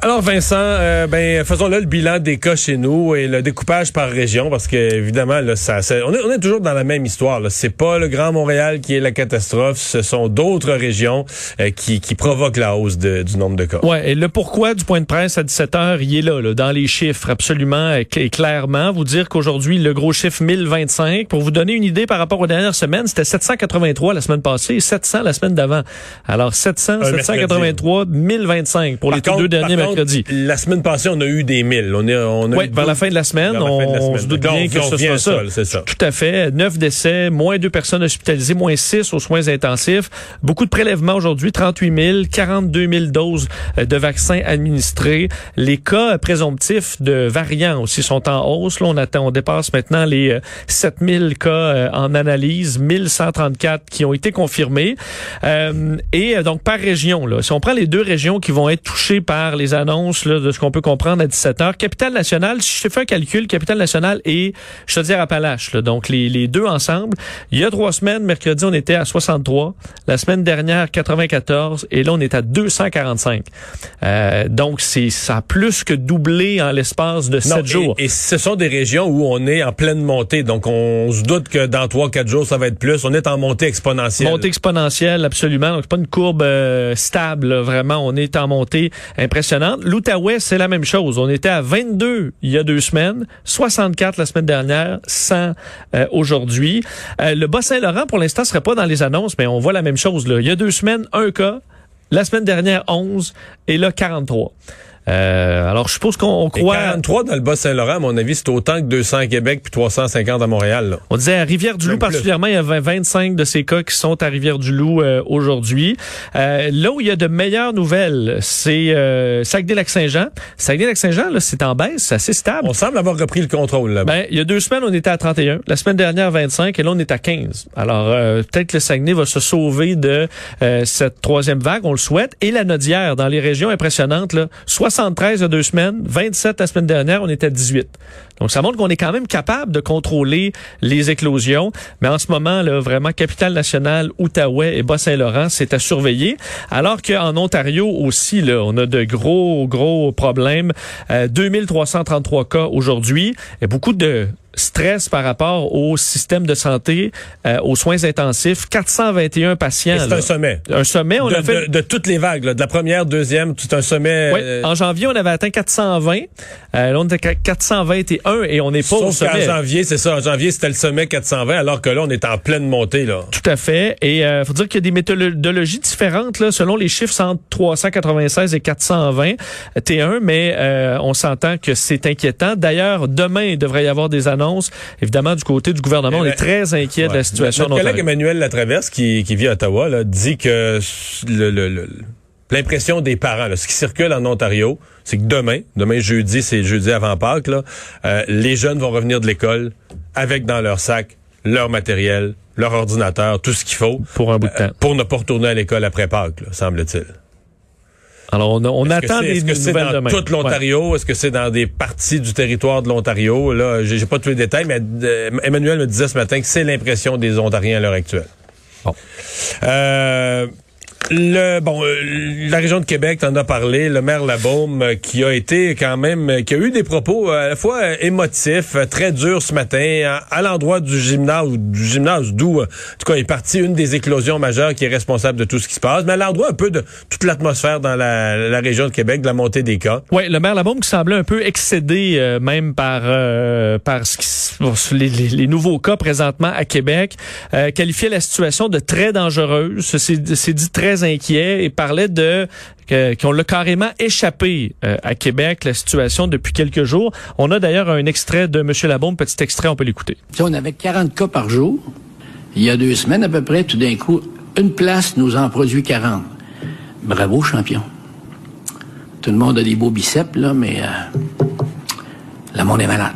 Alors Vincent, euh, ben faisons là le bilan des cas chez nous et le découpage par région parce que évidemment là ça, on, est, on est toujours dans la même histoire. C'est pas le Grand Montréal qui est la catastrophe, ce sont d'autres régions euh, qui, qui provoquent la hausse de, du nombre de cas. Ouais, et le pourquoi du point de presse à 17h, il est là, là dans les chiffres absolument et clairement. Vous dire qu'aujourd'hui le gros chiffre 1025 pour vous donner une idée par rapport aux dernières semaines, c'était 783 la semaine passée et 700 la semaine d'avant. Alors 700, 783, 1025 pour les deux derniers la semaine passée, on a eu des milles. On, est, on a oui, vers la fin de la semaine, on, se doute bien que ce soit ça. Tout à fait. Neuf décès, moins deux personnes hospitalisées, moins six aux soins intensifs. Beaucoup de prélèvements aujourd'hui, 38 000, 42 000 doses euh, de vaccins administrés. Les cas présomptifs de variants aussi sont en hausse. Là, on attend, on dépasse maintenant les 7 euh, 000 cas euh, en analyse, 1134 qui ont été confirmés. et donc par région, là, si on prend les deux régions qui vont être touchées par les annonce là, de ce qu'on peut comprendre à 17 h Capitale nationale, si je fais un calcul, Capitale nationale et Chaudière-Appalaches, donc les, les deux ensemble. Il y a trois semaines, mercredi, on était à 63. La semaine dernière, 94. Et là, on est à 245. Euh, donc, c'est ça a plus que doublé en l'espace de sept jours. Et ce sont des régions où on est en pleine montée. Donc, on se doute que dans trois, quatre jours, ça va être plus. On est en montée exponentielle. Montée exponentielle, absolument. Donc, c'est pas une courbe euh, stable, vraiment. On est en montée impressionnante. L'Outaouais, c'est la même chose. On était à 22 il y a deux semaines, 64 la semaine dernière, 100 euh, aujourd'hui. Euh, le Bas-Saint-Laurent, pour l'instant, serait pas dans les annonces, mais on voit la même chose. Là. Il y a deux semaines, un cas. La semaine dernière, 11. Et là, 43. Euh, alors, je suppose qu'on croit... 43 dans le Bas-Saint-Laurent, à mon avis, c'est autant que 200 à Québec puis 350 à Montréal. On disait à Rivière-du-Loup particulièrement, il y a 25 de ces cas qui sont à Rivière-du-Loup euh, aujourd'hui. Euh, là où il y a de meilleures nouvelles, c'est euh, Saguenay-Lac-Saint-Jean. Saguenay-Lac-Saint-Jean, là, c'est en baisse, c'est assez stable. On semble avoir repris le contrôle là Ben, il y a deux semaines, on était à 31. La semaine dernière, 25. Et là, on est à 15. Alors, euh, peut-être que le Saguenay va se sauver de cette troisième vague, on le souhaite. Et la Nodière, dans les régions impressionnantes, là, 73 il deux semaines, 27 la semaine dernière, on était à 18. Donc, ça montre qu'on est quand même capable de contrôler les éclosions. Mais en ce moment, là, vraiment, capitale nationale, Outaouais et Bas-Saint-Laurent, c'est à surveiller. Alors qu'en Ontario aussi, là, on a de gros, gros problèmes. Euh, 2333 cas aujourd'hui. Et beaucoup de stress par rapport au système de santé, euh, aux soins intensifs. 421 patients. C'est un sommet. Un sommet, on de, a fait... De, toutes les vagues, de la première, deuxième, tout un sommet. Oui. En janvier, on avait atteint 420. Euh, là, on était 421 et on n'est pas Sauf au sommet. en janvier, c'est ça. En janvier, c'était le sommet 420, alors que là, on est en pleine montée. là. Tout à fait. Et euh, faut dire qu'il y a des méthodologies différentes là, selon les chiffres entre 396 et 420 T1, mais euh, on s'entend que c'est inquiétant. D'ailleurs, demain, il devrait y avoir des annonces Évidemment, du côté du gouvernement, on est très inquiet de la situation. Notre collègue Emmanuel Latraverse, qui, qui vit à Ottawa, là, dit que l'impression des parents, ce qui circule en Ontario, c'est que demain, demain jeudi, c'est jeudi avant Pâques, là, euh, les jeunes vont revenir de l'école avec dans leur sac leur matériel, leur ordinateur, tout ce qu'il faut pour un bout de euh, temps. pour ne pas retourner à l'école après Pâques, semble-t-il. Alors, on, on attend des Est-ce que c'est dans toute l'Ontario? Est-ce que c'est dans des parties du territoire de l'Ontario? Là, j'ai pas tous les détails, mais euh, Emmanuel me disait ce matin que c'est l'impression des Ontariens à l'heure actuelle. Bon. Euh, le bon, euh, la région de Québec, t'en as parlé, le maire Labaume, euh, qui a été quand même, euh, qui a eu des propos à la fois émotifs, très durs ce matin, à, l'endroit du gymnase, du gymnase d'où, en tout cas, est partie une des éclosions majeures qui est responsable de tout ce qui se passe, mais à l'endroit un peu de toute l'atmosphère dans la, région de Québec, de la montée des cas. Oui, le maire Labaume qui semblait un peu excédé même par par ce qui, les, les, nouveaux cas présentement à Québec, qualifiait la situation de très dangereuse. C'est dit très inquiet et parlait de qu'on l'a carrément échappé euh, à Québec, la situation depuis quelques jours. On a d'ailleurs un extrait de M. Labombe, petit extrait, on peut l'écouter. On avait 40 cas par jour. Il y a deux semaines à peu près, tout d'un coup, une place nous en produit 40. Bravo, champion. Tout le monde a des beaux biceps, là, mais euh, le monde est malade.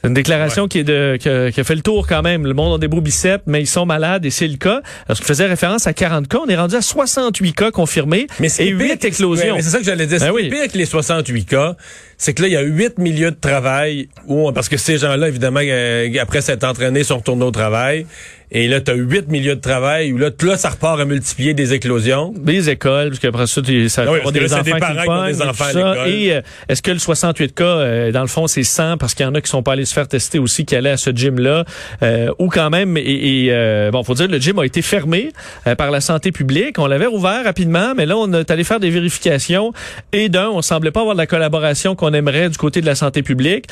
C'est une déclaration qui, est de, qui a, fait le tour quand même. Le monde a des beaux biceps, mais ils sont malades et c'est le cas. Parce qu'il faisait référence à 40 cas, on est rendu à 68 cas confirmés mais et 8 éclosions. c'est ça que j'allais dire. Ben oui. pire que les 68 cas, c'est que là, il y a 8 milieux de travail où, parce que ces gens-là, évidemment, euh, après s'être entraînés, sont retournés au travail. Et là, tu as huit milieux de travail où là, là, ça repart à multiplier des éclosions. Des écoles, parce qu'après ça, ça ah des, enfants des parents qui des enfants à l'école. Et euh, est-ce que le 68 cas, euh, dans le fond, c'est 100 parce qu'il y en a qui sont pas allés se faire tester aussi, qui allaient à ce gym-là, euh, ou quand même, et, et bon, faut dire, le gym a été fermé par la santé publique. On l'avait ouvert rapidement, mais là, on est allé faire des vérifications. Et d'un, on semblait pas avoir de la collaboration qu'on aimerait du côté de la santé publique.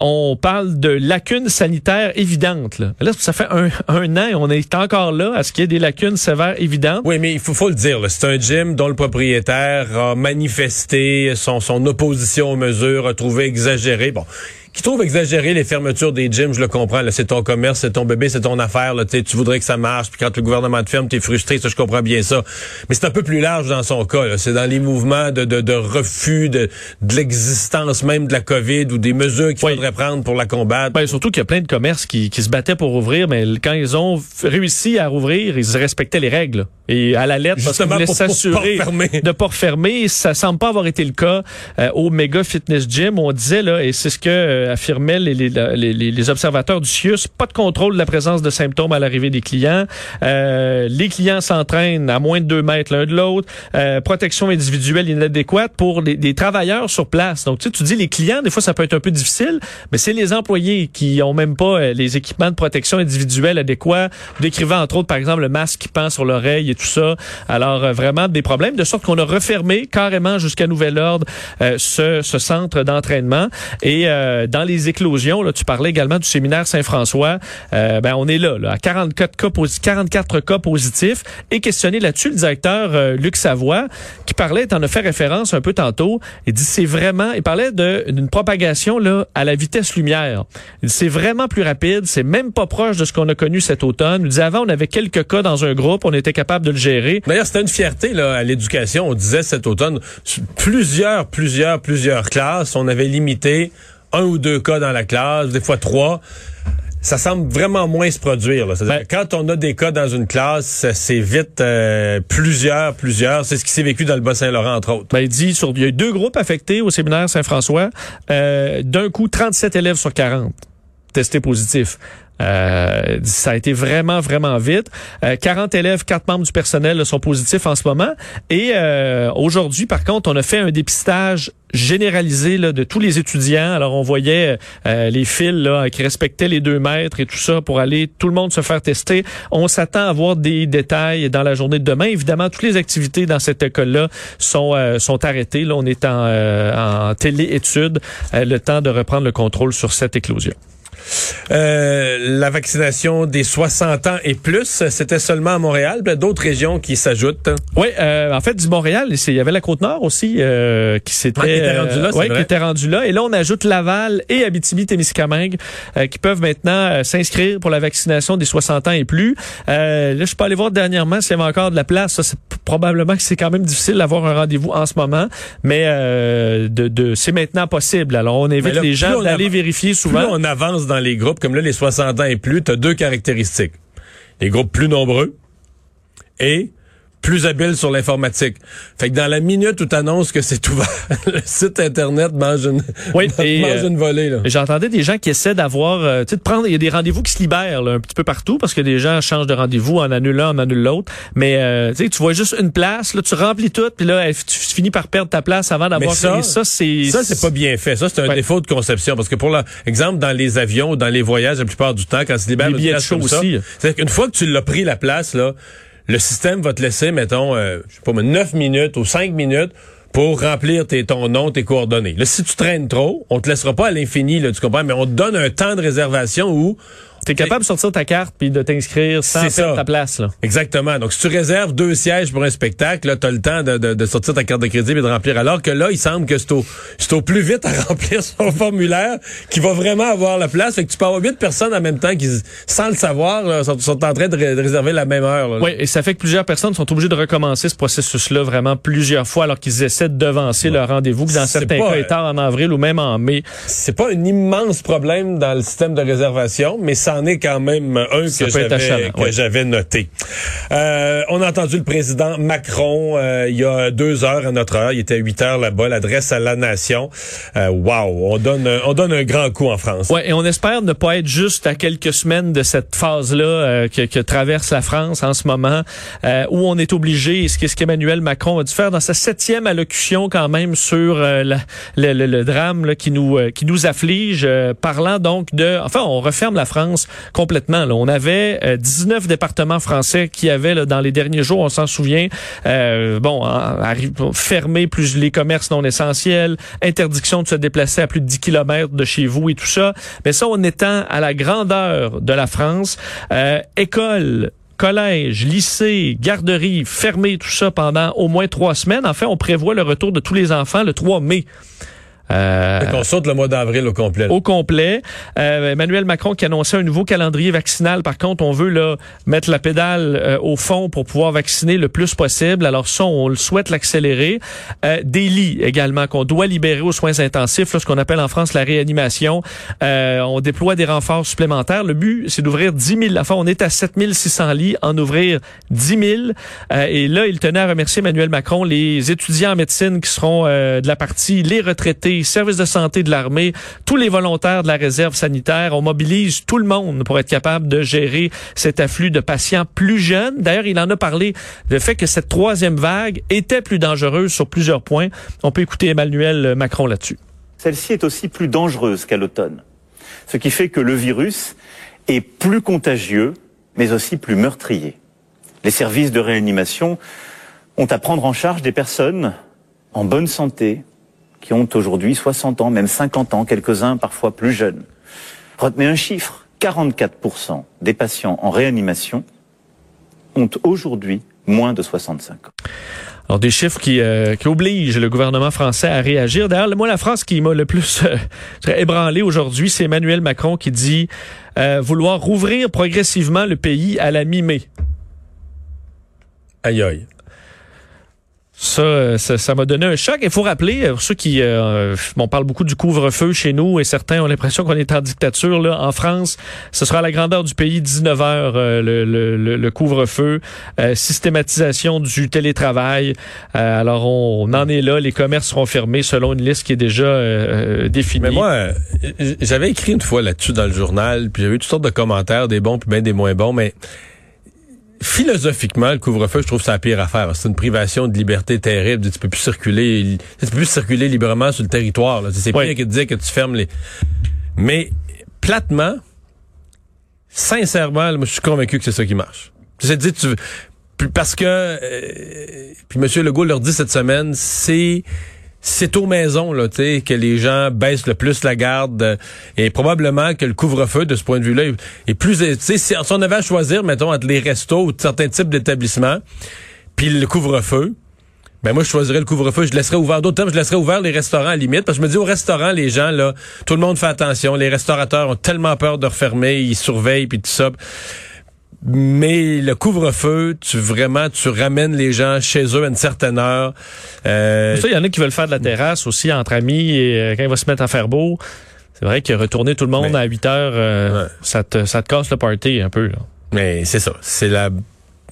on parle de lacunes sanitaires évidentes. Là, là ça fait un, un an et on est encore là à ce qu'il y ait des lacunes sévères évidentes. Oui, mais il faut, faut le dire, c'est un gym dont le propriétaire a manifesté son, son opposition aux mesures, a trouvé exagéré. Bon, qui trouve exagéré les fermetures des gyms, je le comprends. C'est ton commerce, c'est ton bébé, c'est ton affaire. Là, tu voudrais que ça marche. Puis quand le gouvernement te ferme, tu es frustré. Ça, je comprends bien ça. Mais c'est un peu plus large dans son cas. C'est dans les mouvements de, de, de refus de, de l'existence même de la COVID ou des mesures qu'il faudrait prendre pour la combattre. Ben, surtout qu'il y a plein de commerces qui, qui se battaient pour ouvrir, mais quand ils ont réussi à rouvrir, ils respectaient les règles. Et à la lettre, Justement, parce qu'ils s'assurer de pas refermer. Ça semble pas avoir été le cas euh, au Mega Fitness Gym. On disait, là, et c'est ce que euh, affirmaient les, les, les, les, observateurs du CIUS, pas de contrôle de la présence de symptômes à l'arrivée des clients. Euh, les clients s'entraînent à moins de deux mètres l'un de l'autre. Euh, protection individuelle inadéquate pour les, travailleurs sur place. Donc, tu, sais, tu dis les clients, des fois, ça peut être un peu difficile, mais c'est les employés qui ont même pas euh, les équipements de protection individuelle adéquats. Décrivant, entre autres, par exemple, le masque qui pend sur l'oreille et tout ça. Alors, vraiment, des problèmes, de sorte qu'on a refermé carrément jusqu'à nouvel ordre ce, ce centre d'entraînement. Et dans les éclosions, là, tu parlais également du séminaire Saint-François. Euh, ben, on est là, là à 44 cas, 44 cas positifs. Et questionné là-dessus, le directeur euh, Luc Savoie, qui parlait, en a fait référence un peu tantôt, il dit c'est vraiment, il parlait d'une propagation là à la vitesse lumière. Il dit c'est vraiment plus rapide, c'est même pas proche de ce qu'on a connu cet automne. Il dit avant, on avait quelques cas dans un groupe, on était capable de le gérer. D'ailleurs, c'était une fierté là à l'éducation. On disait cet automne, plusieurs, plusieurs, plusieurs classes, on avait limité un ou deux cas dans la classe, des fois trois ça semble vraiment moins se produire. Là. Ben, quand on a des cas dans une classe, c'est vite euh, plusieurs, plusieurs. C'est ce qui s'est vécu dans le Bas-Saint-Laurent, entre autres. Ben, il dit, sur, il y a deux groupes affectés au séminaire Saint-François. Euh, D'un coup, 37 élèves sur 40 testés positifs. Euh, ça a été vraiment, vraiment vite. 40 élèves, 4 membres du personnel sont positifs en ce moment. Et aujourd'hui, par contre, on a fait un dépistage généralisé là, de tous les étudiants. Alors, on voyait euh, les fils là, qui respectaient les deux mètres et tout ça pour aller tout le monde se faire tester. On s'attend à voir des détails dans la journée de demain. Évidemment, toutes les activités dans cette école-là sont, euh, sont arrêtées. Là, on est en, euh, en télé-étude, le temps de reprendre le contrôle sur cette éclosion. Euh, la vaccination des 60 ans et plus, c'était seulement à Montréal, d'autres régions qui s'ajoutent. Oui, euh, en fait, du Montréal, il y avait la Côte-Nord aussi euh, qui s'était était rendu là, qui était rendu là et là on ajoute Laval et Abitibi-Témiscamingue qui peuvent maintenant s'inscrire pour la vaccination des 60 ans et plus. là, je peux aller voir dernièrement s'il y avait encore de la place, ça probablement que c'est quand même difficile d'avoir un rendez-vous en ce moment, mais de, de c'est maintenant possible. Alors on invite les gens d'aller vérifier souvent. Plus on avance dans les groupes, comme là, les 60 ans et plus, tu as deux caractéristiques. Les groupes plus nombreux et plus habile sur l'informatique. Fait que dans la minute où tu annonces que c'est ouvert, le site internet mange une, oui, mange une volée. Là. J'entendais des gens qui essaient d'avoir, euh, tu sais, de prendre, il y a des rendez-vous qui se libèrent un petit peu partout parce que des gens changent de rendez-vous, en annulent un, en annulent l'autre. Mais euh, tu vois juste une place, là, tu remplis tout, puis là, tu finis par perdre ta place avant d'avoir ça. Ça, c'est ça, c'est pas bien fait. Ça, c'est un défaut de conception parce que pour l'exemple dans les avions, dans les voyages, la plupart du temps, quand se libère les billets de aussi. C'est qu'une fois que tu l'as pris la place là le système va te laisser, mettons, euh, je sais pas, 9 minutes ou 5 minutes pour remplir tes, ton nom, tes coordonnées. Là, si tu traînes trop, on te laissera pas à l'infini, tu comprends, mais on te donne un temps de réservation où T'es capable de sortir ta carte puis de t'inscrire sans perdre ta place. Là. Exactement. Donc, si tu réserves deux sièges pour un spectacle, tu as le temps de, de, de, sortir ta carte de crédit et de remplir. Alors que là, il semble que c'est au, c'est au plus vite à remplir son formulaire qui va vraiment avoir la place. Fait que tu peux avoir huit personnes en même temps qui, sans le savoir, sont, sont, en train de, réserver la même heure. Oui, et ça fait que plusieurs personnes sont obligées de recommencer ce processus-là vraiment plusieurs fois alors qu'ils essaient de devancer leur rendez-vous, que dans certains cas, en avril ou même en mai. C'est pas un immense problème dans le système de réservation, mais ça c'en est quand même un que j'avais noté. Euh, on a entendu le président Macron euh, il y a deux heures à notre heure. Il était à 8 heures là-bas. L'adresse à la nation. Euh, wow, on donne on donne un grand coup en France. Ouais, et on espère ne pas être juste à quelques semaines de cette phase-là euh, que, que, traverse la France en ce moment, où on est obligé, ce qu'Emmanuel Macron a dû faire dans sa septième allocution quand même sur le, le, le, drame là, qui nous qui nous afflige, parlant donc de, enfin, on referme la France complètement. Là. On avait 19 départements français qui avaient là, dans les derniers jours, on s'en souvient, bon, fermé plus les commerces non essentiels, interdiction de se déplacer à plus de 10 kilomètres de chez vous et tout ça. Mais ça, on étend à la grandeur de la France. Euh, école, collège, lycée, garderie fermés, tout ça pendant au moins trois semaines. En fait, on prévoit le retour de tous les enfants le 3 mai. Euh, on saute le mois d'avril au complet. Au complet. Euh, Emmanuel Macron qui annonçait un nouveau calendrier vaccinal. Par contre, on veut là mettre la pédale euh, au fond pour pouvoir vacciner le plus possible. Alors ça, on le souhaite l'accélérer. Euh, des lits également qu'on doit libérer aux soins intensifs, là, ce qu'on appelle en France la réanimation. Euh, on déploie des renforts supplémentaires. Le but, c'est d'ouvrir 10 000. Enfin, on est à 7 600 lits, en ouvrir 10 000. Euh, et là, il tenait à remercier Emmanuel Macron, les étudiants en médecine qui seront de la partie, les retraités services de santé de l'armée, tous les volontaires de la réserve sanitaire. On mobilise tout le monde pour être capable de gérer cet afflux de patients plus jeunes. D'ailleurs, il en a parlé du fait que cette troisième vague était plus dangereuse sur plusieurs points. On peut écouter Emmanuel Macron là-dessus. Celle-ci est aussi plus dangereuse qu'à l'automne. Ce qui fait que le virus est plus contagieux, mais aussi plus meurtrier. Les services de réanimation ont à prendre en charge des personnes en bonne santé, qui ont aujourd'hui 60 ans, même 50 ans, quelques-uns parfois plus jeunes. Retenez un chiffre, 44% des patients en réanimation ont aujourd'hui moins de 65 ans. Alors des chiffres qui, euh, qui obligent le gouvernement français à réagir. D'ailleurs, moi, la France qui m'a le plus euh, ébranlé aujourd'hui, c'est Emmanuel Macron qui dit euh, vouloir rouvrir progressivement le pays à la mi-mai. Aïe aïe. Ça, ça, m'a donné un choc. Il faut rappeler, euh, ceux qui, euh, on parle beaucoup du couvre-feu chez nous et certains ont l'impression qu'on est en dictature. Là, en France, ce sera la grandeur du pays, 19 heures euh, le, le, le couvre-feu, systématisation du télétravail. alors on, on, en est là. Les commerces seront fermés selon une liste qui est déjà définie. Mais moi, j'avais écrit une fois là-dessus dans le journal, puis j'avais eu toutes sortes de commentaires, des bons puis bien des moins bons, mais philosophiquement, le couvre-feu, je trouve ça la pire affaire. C'est une privation de liberté terrible. Tu peux plus circuler, tu peux plus circuler librement sur le territoire. C'est pire que de dire que tu fermes les. Mais platement, sincèrement, moi, je suis convaincu que c'est ça qui marche. C'est dire, tu parce que euh, puis M. Legault leur dit cette semaine, c'est c'est aux maisons là, que les gens baissent le plus la garde euh, et probablement que le couvre-feu de ce point de vue-là est, plus si, si on avait à choisir mettons entre les restos ou certains types d'établissements puis le couvre-feu ben moi je choisirais le couvre-feu, je laisserais ouvert d'autres je laisserais ouvert les restaurants à limite parce que je me dis au restaurant les gens là, tout le monde fait attention, les restaurateurs ont tellement peur de refermer, ils surveillent puis tout ça. Mais le couvre-feu, tu vraiment, tu ramènes les gens chez eux à une certaine heure. Euh... Ça, il y en a qui veulent faire de la terrasse aussi entre amis et euh, quand il va se mettre à faire beau. C'est vrai que retourner tout le monde à 8 heures, euh, ça, te, ça te casse le party un peu. Là. Mais c'est ça. C'est la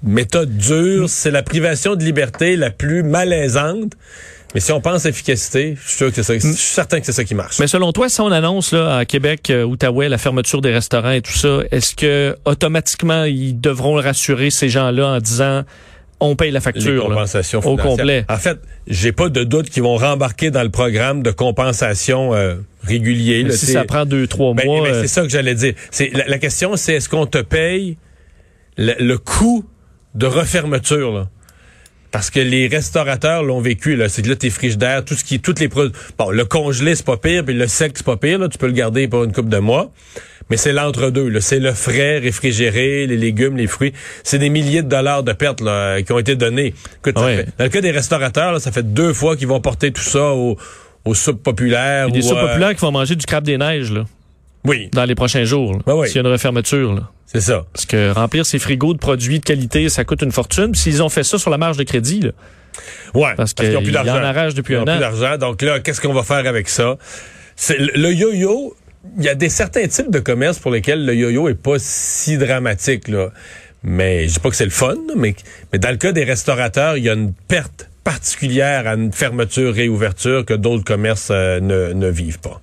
méthode dure, c'est la privation de liberté la plus malaisante. Mais si on pense efficacité, je suis, sûr que ça, je suis certain que c'est ça qui marche. Mais selon toi, si on annonce là à Québec, euh, Outaouais, la fermeture des restaurants et tout ça, est-ce que automatiquement ils devront rassurer ces gens-là en disant on paye la facture compensation au complet? En fait, j'ai pas de doute qu'ils vont rembarquer dans le programme de compensation euh, régulier. si ça prend deux trois ben, mois, euh, c'est ça que j'allais dire. C'est la, question, c'est est-ce qu'on te paye le, le coût de refermeture là? Parce que les restaurateurs l'ont vécu, là. C'est que là, tes frigidaires, tout ce qui, toutes les produits. Bon, le congelé, c'est pas pire, puis le sec, c'est pas pire, là. Tu peux le garder pour une coupe de mois. Mais c'est l'entre-deux, là. C'est le frais, réfrigéré, les légumes, les fruits. C'est des milliers de dollars de pertes, là, qui ont été donnés. Écoute, dans le cas des restaurateurs, là, ça fait deux fois qu'ils vont porter tout ça aux, aux soupes populaires. des soupes populaires qui vont manger du crabe des neiges, là. Oui. Dans les prochains jours. Ben oui. S'il y a une refermeture, là. C'est ça. Parce que remplir ces frigos de produits de qualité, ça coûte une fortune. S'ils ont fait ça sur la marge de crédit, là. Ouais. Parce, qu'ils n'ont plus d'argent. Ils en arrachent depuis ils un an. plus d'argent. Donc là, qu'est-ce qu'on va faire avec ça? C'est le yo-yo. il y a des certains types de commerces pour lesquels le yo-yo est pas si dramatique, là. Mais je dis pas que c'est le fun, mais, mais dans le cas des restaurateurs, il y a une perte particulière à une fermeture réouverture que d'autres commerces euh, ne, ne vivent pas.